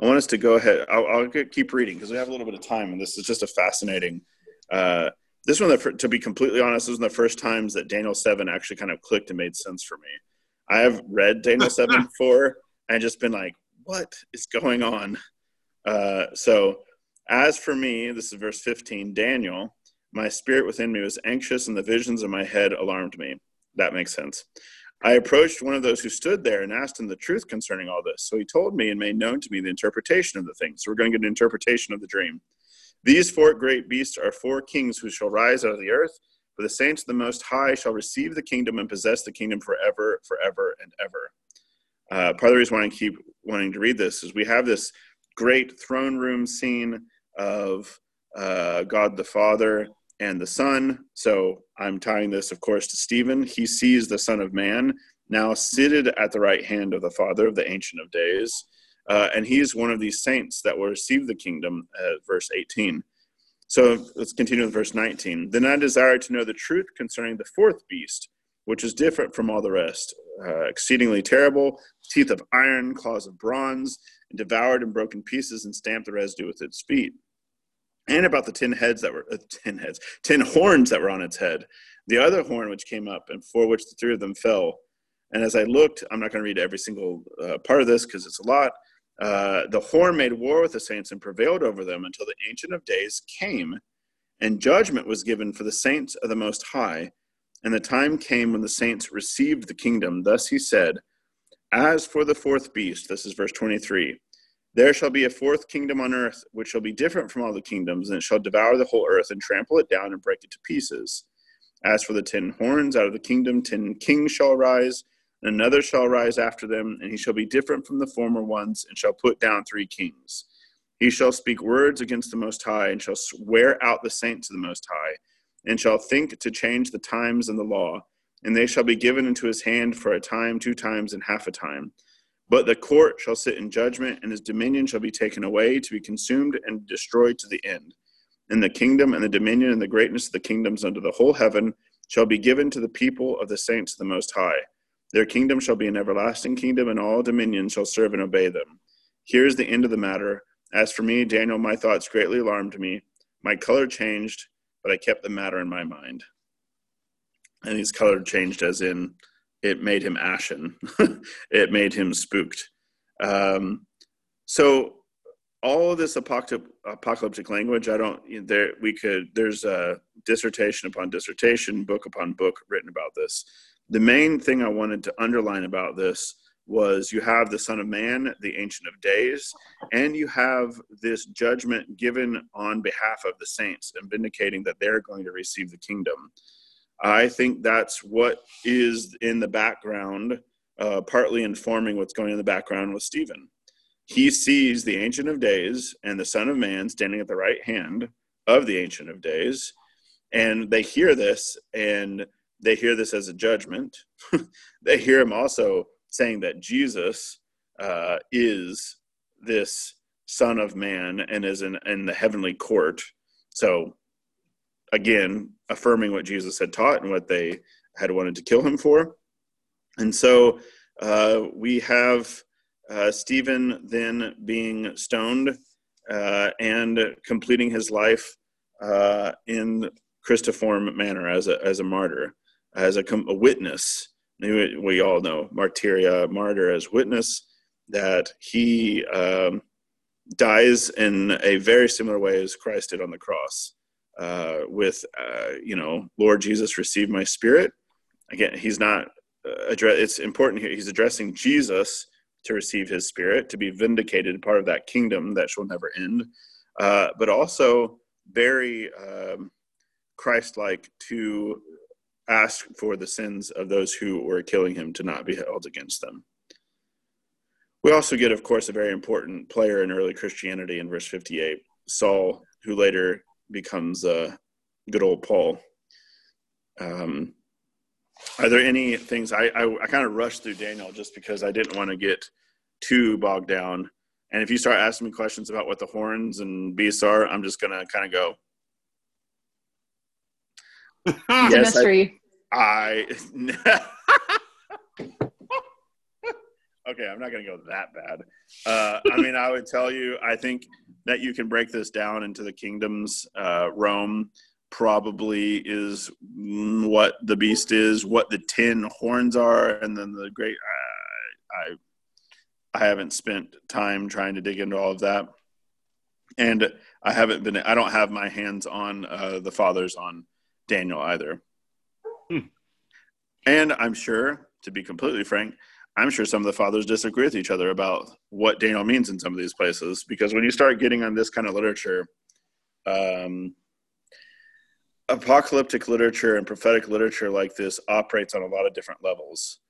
I want us to go ahead. I'll, I'll keep reading because we have a little bit of time, and this is just a fascinating. Uh, this one, to be completely honest, this was the first times that Daniel seven actually kind of clicked and made sense for me. I have read Daniel 7 before and just been like, what is going on? Uh, so, as for me, this is verse 15 Daniel, my spirit within me was anxious, and the visions in my head alarmed me. That makes sense. I approached one of those who stood there and asked him the truth concerning all this. So he told me and made known to me the interpretation of the thing. So we're going to get an interpretation of the dream. These four great beasts are four kings who shall rise out of the earth, but the saints of the Most High shall receive the kingdom and possess the kingdom forever, forever, and ever. Uh, part of the reason why I keep wanting to read this is we have this great throne room scene of uh, God the Father and the Son. So I'm tying this, of course, to Stephen. He sees the Son of Man now seated at the right hand of the Father of the Ancient of Days. Uh, and he is one of these saints that will receive the kingdom, uh, verse 18. So let's continue with verse 19. Then I desired to know the truth concerning the fourth beast, which is different from all the rest, uh, exceedingly terrible, teeth of iron, claws of bronze, and devoured and broken pieces and stamped the residue with its feet. And about the ten heads that were uh, ten heads, ten horns that were on its head. The other horn which came up, and for which the three of them fell. And as I looked, I'm not going to read every single uh, part of this because it's a lot. Uh, the horn made war with the saints and prevailed over them until the Ancient of Days came, and judgment was given for the saints of the Most High. And the time came when the saints received the kingdom. Thus he said, As for the fourth beast, this is verse 23, there shall be a fourth kingdom on earth, which shall be different from all the kingdoms, and it shall devour the whole earth and trample it down and break it to pieces. As for the ten horns, out of the kingdom ten kings shall rise, and another shall rise after them, and he shall be different from the former ones, and shall put down three kings. He shall speak words against the Most High, and shall swear out the saints of the Most High, and shall think to change the times and the law, and they shall be given into his hand for a time, two times, and half a time but the court shall sit in judgment, and his dominion shall be taken away to be consumed and destroyed to the end. And the kingdom and the dominion and the greatness of the kingdoms under the whole heaven shall be given to the people of the saints of the Most High. Their kingdom shall be an everlasting kingdom, and all dominions shall serve and obey them. Here is the end of the matter. As for me, Daniel, my thoughts greatly alarmed me. My color changed, but I kept the matter in my mind. And his color changed as in it made him ashen. it made him spooked. Um, so all of this apocalyptic language, I don't. There we could. There's a dissertation upon dissertation, book upon book written about this. The main thing I wanted to underline about this was you have the Son of Man, the Ancient of Days, and you have this judgment given on behalf of the saints and vindicating that they're going to receive the kingdom. I think that's what is in the background, uh, partly informing what's going in the background with Stephen. He sees the Ancient of Days and the Son of Man standing at the right hand of the Ancient of Days, and they hear this, and they hear this as a judgment. they hear him also saying that Jesus uh, is this Son of Man and is in, in the heavenly court. So again affirming what Jesus had taught and what they had wanted to kill him for. And so uh, we have uh, Stephen then being stoned uh, and completing his life uh, in Christiform manner as a, as a martyr, as a, a witness. We all know martyria, martyr as witness, that he um, dies in a very similar way as Christ did on the cross uh, with uh, you know lord jesus receive my spirit. Again he's not uh, address it's important here he's addressing jesus to receive his spirit to be vindicated part of that kingdom that shall never end. Uh, but also very um, christ-like to ask for the sins of those who were killing him to not be held against them. We also get of course a very important player in early christianity in verse 58 saul who later becomes uh, good old Paul. Um, are there any things I, I, I kind of rushed through Daniel just because I didn't want to get too bogged down. And if you start asking me questions about what the horns and beasts are, I'm just gonna kind of go. yes, mystery. I, I okay, I'm not going to go that bad. Uh, I mean, I would tell you, I think that you can break this down into the kingdoms. Uh, Rome, probably is what the beast is, what the ten horns are, and then the great. I I haven't spent time trying to dig into all of that, and I haven't been. I don't have my hands on uh, the fathers on Daniel either. Hmm. And I'm sure, to be completely frank, I'm sure some of the fathers disagree with each other about what Daniel means in some of these places. Because when you start getting on this kind of literature, um, apocalyptic literature and prophetic literature like this operates on a lot of different levels.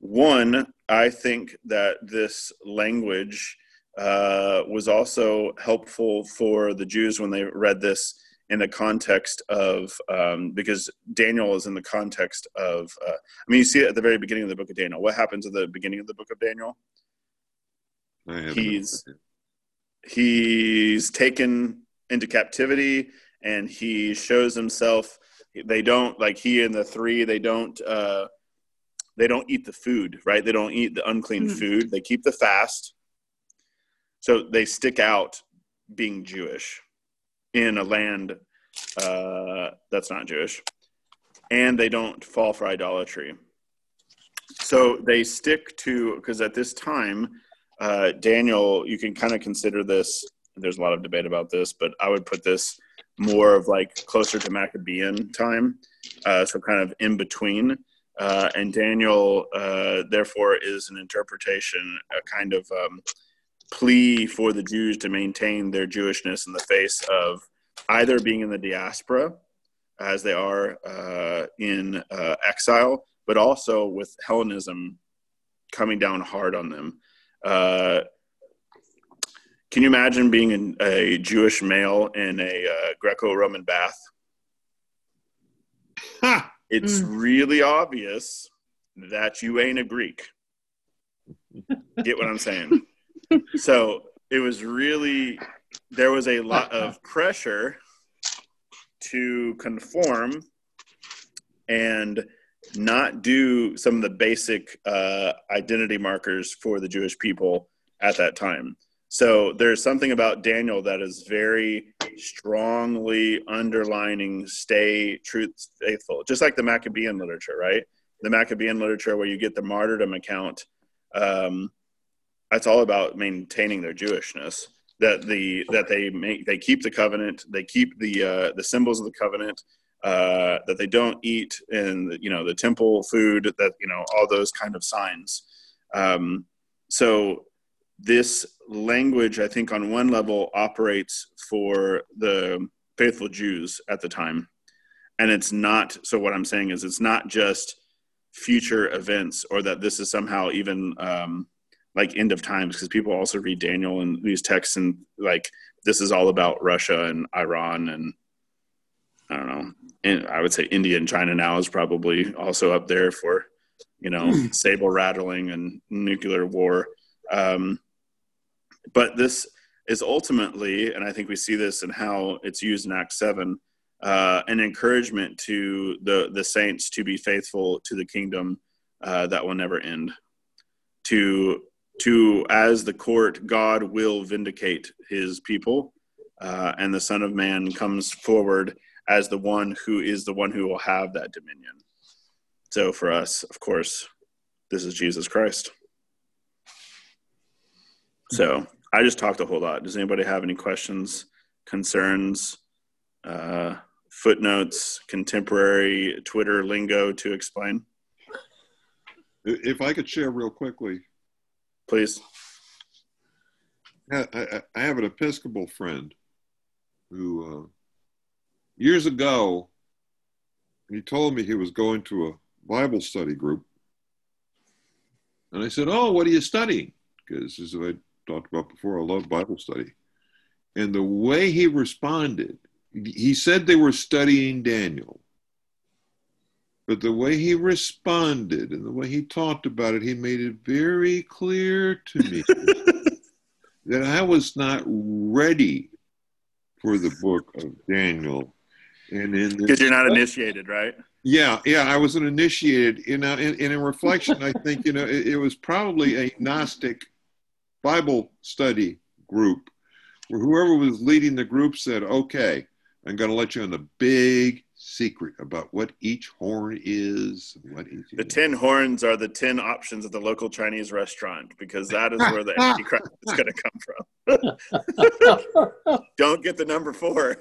One, I think that this language uh, was also helpful for the Jews when they read this in the context of um, because Daniel is in the context of uh, I mean you see it at the very beginning of the book of Daniel. What happens at the beginning of the book of Daniel? He's he's taken into captivity and he shows himself they don't like he and the three they don't uh they don't eat the food right they don't eat the unclean mm-hmm. food they keep the fast so they stick out being jewish in a land uh that's not jewish and they don't fall for idolatry so they stick to because at this time uh daniel you can kind of consider this there's a lot of debate about this but i would put this more of like closer to Maccabean time, uh, so kind of in between. Uh, and Daniel, uh, therefore, is an interpretation, a kind of um, plea for the Jews to maintain their Jewishness in the face of either being in the diaspora, as they are uh, in uh, exile, but also with Hellenism coming down hard on them. Uh, can you imagine being a Jewish male in a uh, Greco-Roman bath? Ha! It's mm. really obvious that you ain't a Greek. Get what I'm saying? So it was really there was a lot of pressure to conform and not do some of the basic uh, identity markers for the Jewish people at that time. So there's something about Daniel that is very strongly underlining stay truth faithful, just like the Maccabean literature, right? The Maccabean literature where you get the martyrdom account. Um, that's all about maintaining their Jewishness. That the that they make they keep the covenant, they keep the uh, the symbols of the covenant. Uh, that they don't eat in you know the temple food that you know all those kind of signs. Um, so this language, I think, on one level, operates for the faithful Jews at the time. And it's not, so what I'm saying is, it's not just future events or that this is somehow even um, like end of times, because people also read Daniel and these texts and like this is all about Russia and Iran and I don't know. And I would say India and China now is probably also up there for, you know, saber rattling and nuclear war. Um, but this is ultimately, and I think we see this in how it's used in Acts 7, uh, an encouragement to the, the saints to be faithful to the kingdom uh, that will never end. To, to, as the court, God will vindicate his people, uh, and the Son of Man comes forward as the one who is the one who will have that dominion. So for us, of course, this is Jesus Christ. So I just talked a whole lot. Does anybody have any questions, concerns, uh, footnotes, contemporary Twitter lingo to explain? If I could share real quickly. Please. I, I have an Episcopal friend who, uh, years ago, he told me he was going to a Bible study group. And I said, Oh, what are you studying? Because as I talked about before, I love Bible study. And the way he responded, he said they were studying Daniel. But the way he responded and the way he talked about it, he made it very clear to me that I was not ready for the book of Daniel. And in because you're not initiated, right? Yeah, yeah, I wasn't initiated. You know, and, and in reflection, I think you know it, it was probably a Gnostic Bible study group where whoever was leading the group said, okay, I'm going to let you in the big secret about what each horn is. What each the ten horns are the ten options at the local Chinese restaurant because that is where the Antichrist is going to come from. Don't get the number four.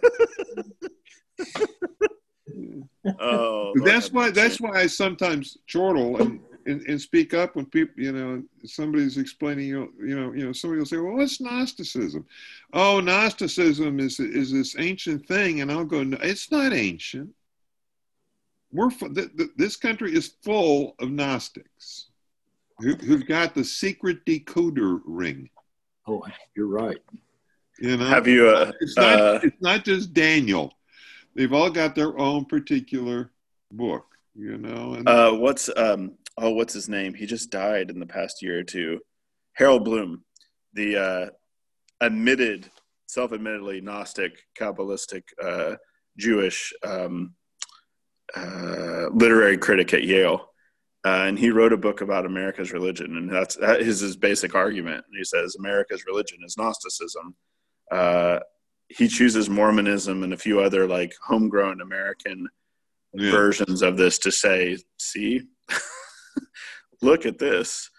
oh, that's why. That's why I sometimes chortle and, and, and speak up when people, you know, somebody's explaining, you know, you know, you know, somebody will say, "Well, what's Gnosticism?" Oh, Gnosticism is is this ancient thing, and I'll go, no, "It's not ancient. We're th- th- this country is full of Gnostics who, who've got the secret decoder ring." Oh, you're right. You know, have you? Uh, it's not. Uh, it's not just Daniel they've all got their own particular book, you know. And uh, what's um oh what's his name? He just died in the past year or two. Harold Bloom, the uh, admitted, self-admittedly Gnostic, Kabbalistic, uh, Jewish um, uh, literary critic at Yale. Uh, and he wrote a book about America's religion, and that's that is his basic argument. And he says America's religion is Gnosticism, uh, he chooses Mormonism and a few other like homegrown American yeah. versions of this to say, see, look at this.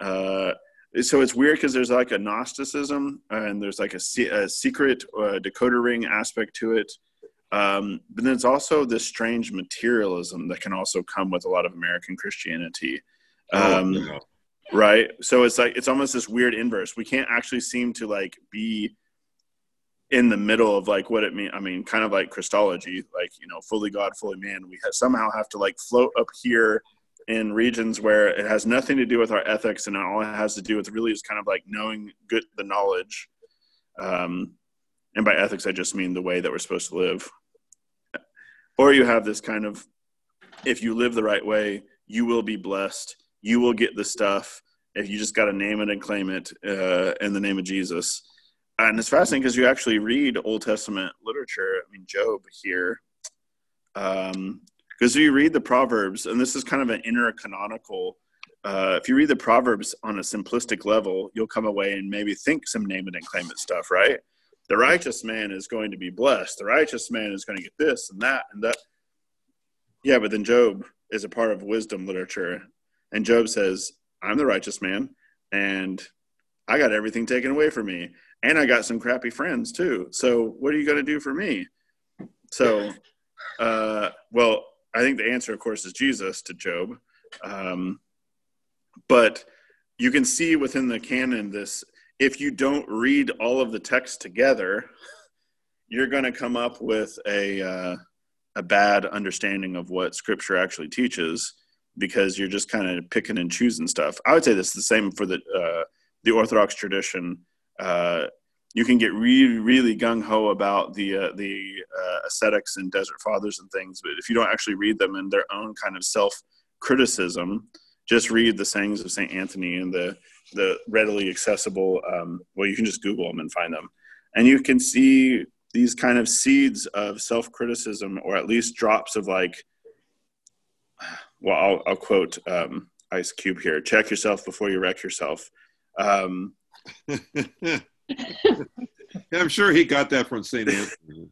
Uh, so it's weird because there's like a Gnosticism and there's like a, a secret uh, decoder ring aspect to it. Um, but then it's also this strange materialism that can also come with a lot of American Christianity. Oh, um, oh, yeah. Right. So it's like, it's almost this weird inverse. We can't actually seem to like be in the middle of like what it mean. I mean, kind of like Christology, like you know, fully God, fully man. We have, somehow have to like float up here in regions where it has nothing to do with our ethics, and all it has to do with really is kind of like knowing good the knowledge. Um, and by ethics, I just mean the way that we're supposed to live. Or you have this kind of, if you live the right way, you will be blessed. You will get the stuff if you just got to name it and claim it uh, in the name of Jesus and it's fascinating because you actually read Old Testament literature. I mean, Job here, because if you read the Proverbs, and this is kind of an inner canonical. Uh, if you read the Proverbs on a simplistic level, you'll come away and maybe think some name it and claim it stuff, right? The righteous man is going to be blessed. The righteous man is going to get this and that and that. Yeah, but then Job is a part of wisdom literature, and Job says, "I'm the righteous man, and I got everything taken away from me." and I got some crappy friends too. So what are you going to do for me? So, uh, well, I think the answer, of course, is Jesus to Job. Um, but you can see within the canon this if you don't read all of the text together, you're going to come up with a uh, a bad understanding of what Scripture actually teaches because you're just kind of picking and choosing stuff. I would say this is the same for the uh, the Orthodox tradition uh, you can get really, really gung ho about the uh, the uh, ascetics and desert fathers and things, but if you don't actually read them in their own kind of self criticism, just read the sayings of Saint Anthony and the the readily accessible. Um, well, you can just Google them and find them, and you can see these kind of seeds of self criticism, or at least drops of like. Well, I'll, I'll quote um, Ice Cube here: "Check yourself before you wreck yourself." Um, I'm sure he got that from St. Anthony.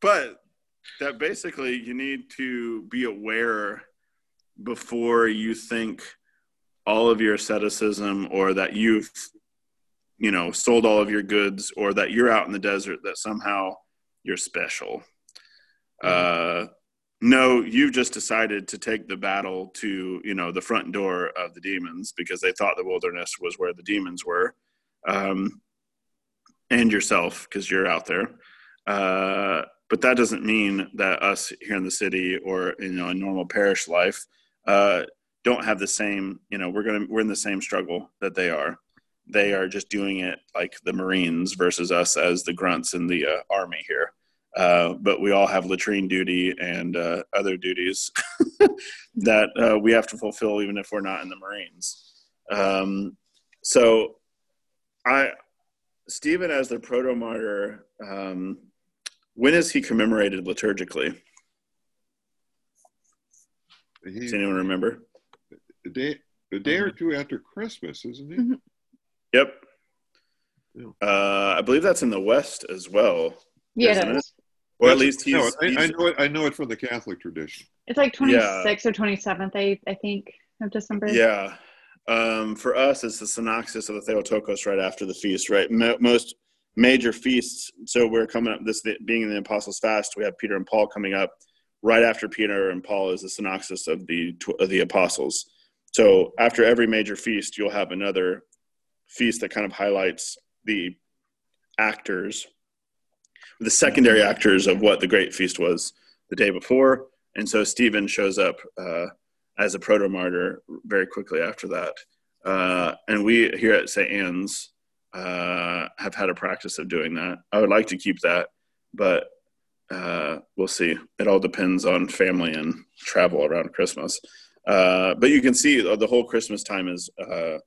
but that basically you need to be aware before you think all of your asceticism or that you've you know sold all of your goods or that you're out in the desert that somehow you're special uh no you've just decided to take the battle to you know the front door of the demons because they thought the wilderness was where the demons were um, and yourself because you're out there. Uh, but that doesn't mean that us here in the city or you know a normal parish life uh, don't have the same you know we're gonna we're in the same struggle that they are. They are just doing it like the marines versus us as the grunts in the uh, army here uh, but we all have latrine duty and uh, other duties that uh, we have to fulfill even if we're not in the Marines. Um, so, I Stephen as the proto martyr. Um, when is he commemorated liturgically? He, Does anyone remember? A day, a day or two after Christmas, isn't he? Mm-hmm. Yep. Uh, I believe that's in the West as well. Yeah, Or at least he's, no, I, I know it. I know it from the Catholic tradition. It's like Yeah. or 27th, I, I think, of December. Yeah. Um, for us, it's the Synaxis of the Theotokos right after the feast, right? Mo- most major feasts. So we're coming up, this being in the Apostles' Fast, we have Peter and Paul coming up. Right after Peter and Paul is the Synaxis of the, of the Apostles. So after every major feast, you'll have another feast that kind of highlights the actors, the secondary actors of what the great feast was the day before. And so Stephen shows up uh, as a proto martyr very quickly after that. Uh, and we here at St. Anne's uh, have had a practice of doing that. I would like to keep that, but uh, we'll see. It all depends on family and travel around Christmas. Uh, but you can see the whole Christmas time is uh,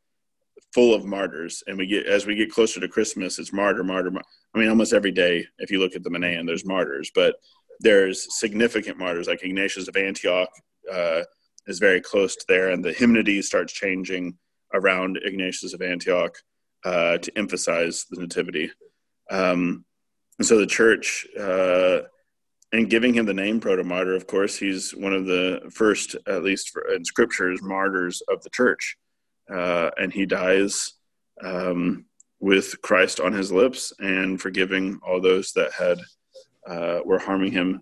full of martyrs, and we get as we get closer to Christmas, it's martyr, martyr. mar- I mean, almost every day, if you look at the Menaion, there's martyrs, but there's significant martyrs like Ignatius of Antioch uh, is very close to there, and the hymnody starts changing around Ignatius of Antioch uh, to emphasize the nativity. Um, and so the church, uh, and giving him the name proto-martyr, of course, he's one of the first, at least for, in scriptures, martyrs of the church. Uh, and he dies um, with Christ on his lips and forgiving all those that had uh, were harming him.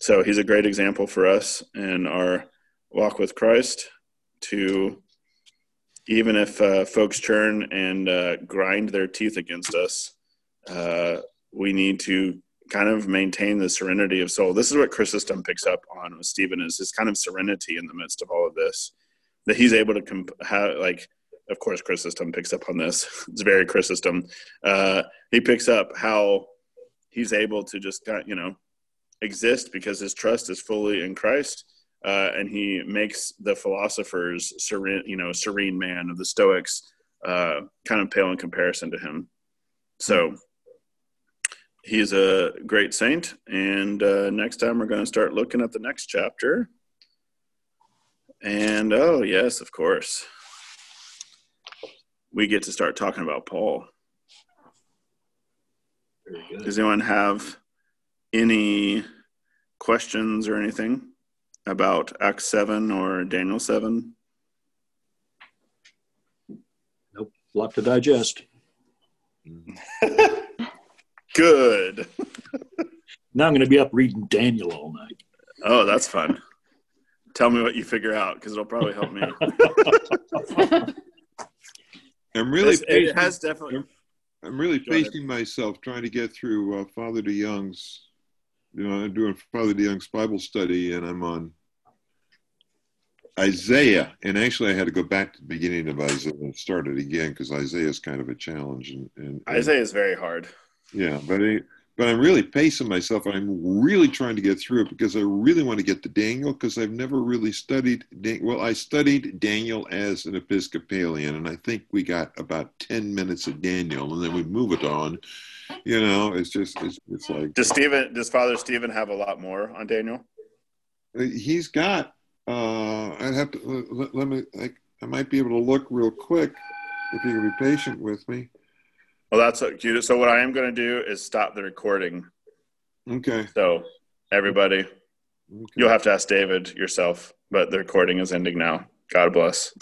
So he's a great example for us in our walk with Christ to even if uh, folks turn and uh, grind their teeth against us, uh, we need to kind of maintain the serenity of soul. This is what Chrysostom picks up on with Stephen is his kind of serenity in the midst of all of this, that he's able to comp- have like, of course, Chrysostom picks up on this. It's very Chrysostom. Uh, he picks up how he's able to just you know, exist because his trust is fully in Christ. Uh, and he makes the philosophers serene, you know, serene man of the Stoics, uh, kind of pale in comparison to him. So he's a great saint. And uh, next time we're going to start looking at the next chapter. And oh yes, of course, we get to start talking about Paul. Very good. Does anyone have any questions or anything about Acts 7 or Daniel 7? Nope. A lot to digest. Good. Now I'm going to be up reading Daniel all night. Oh, that's fun. Tell me what you figure out because it'll probably help me. I'm really It's- it has definitely. I'm really pacing myself trying to get through uh, Father De Young's. You know, I'm doing Father De Young's Bible study, and I'm on Isaiah. And actually, I had to go back to the beginning of Isaiah and start it again because Isaiah is kind of a challenge. And, and, and Isaiah is very hard. Yeah, but I, but I'm really pacing myself, and I'm really trying to get through it because I really want to get to Daniel because I've never really studied. Dan- Well, I studied Daniel as an Episcopalian, and I think we got about ten minutes of Daniel, and then we move it on. You know, it's just it's, it's like Does Stephen? Does Father Stephen have a lot more on Daniel? he's got. Uh, I'd have to let, let me. I, I might be able to look real quick if you can be patient with me. Well, that's what you. So what I am going to do is stop the recording. Okay. So everybody, okay. you'll have to ask David yourself, but the recording is ending now. God bless.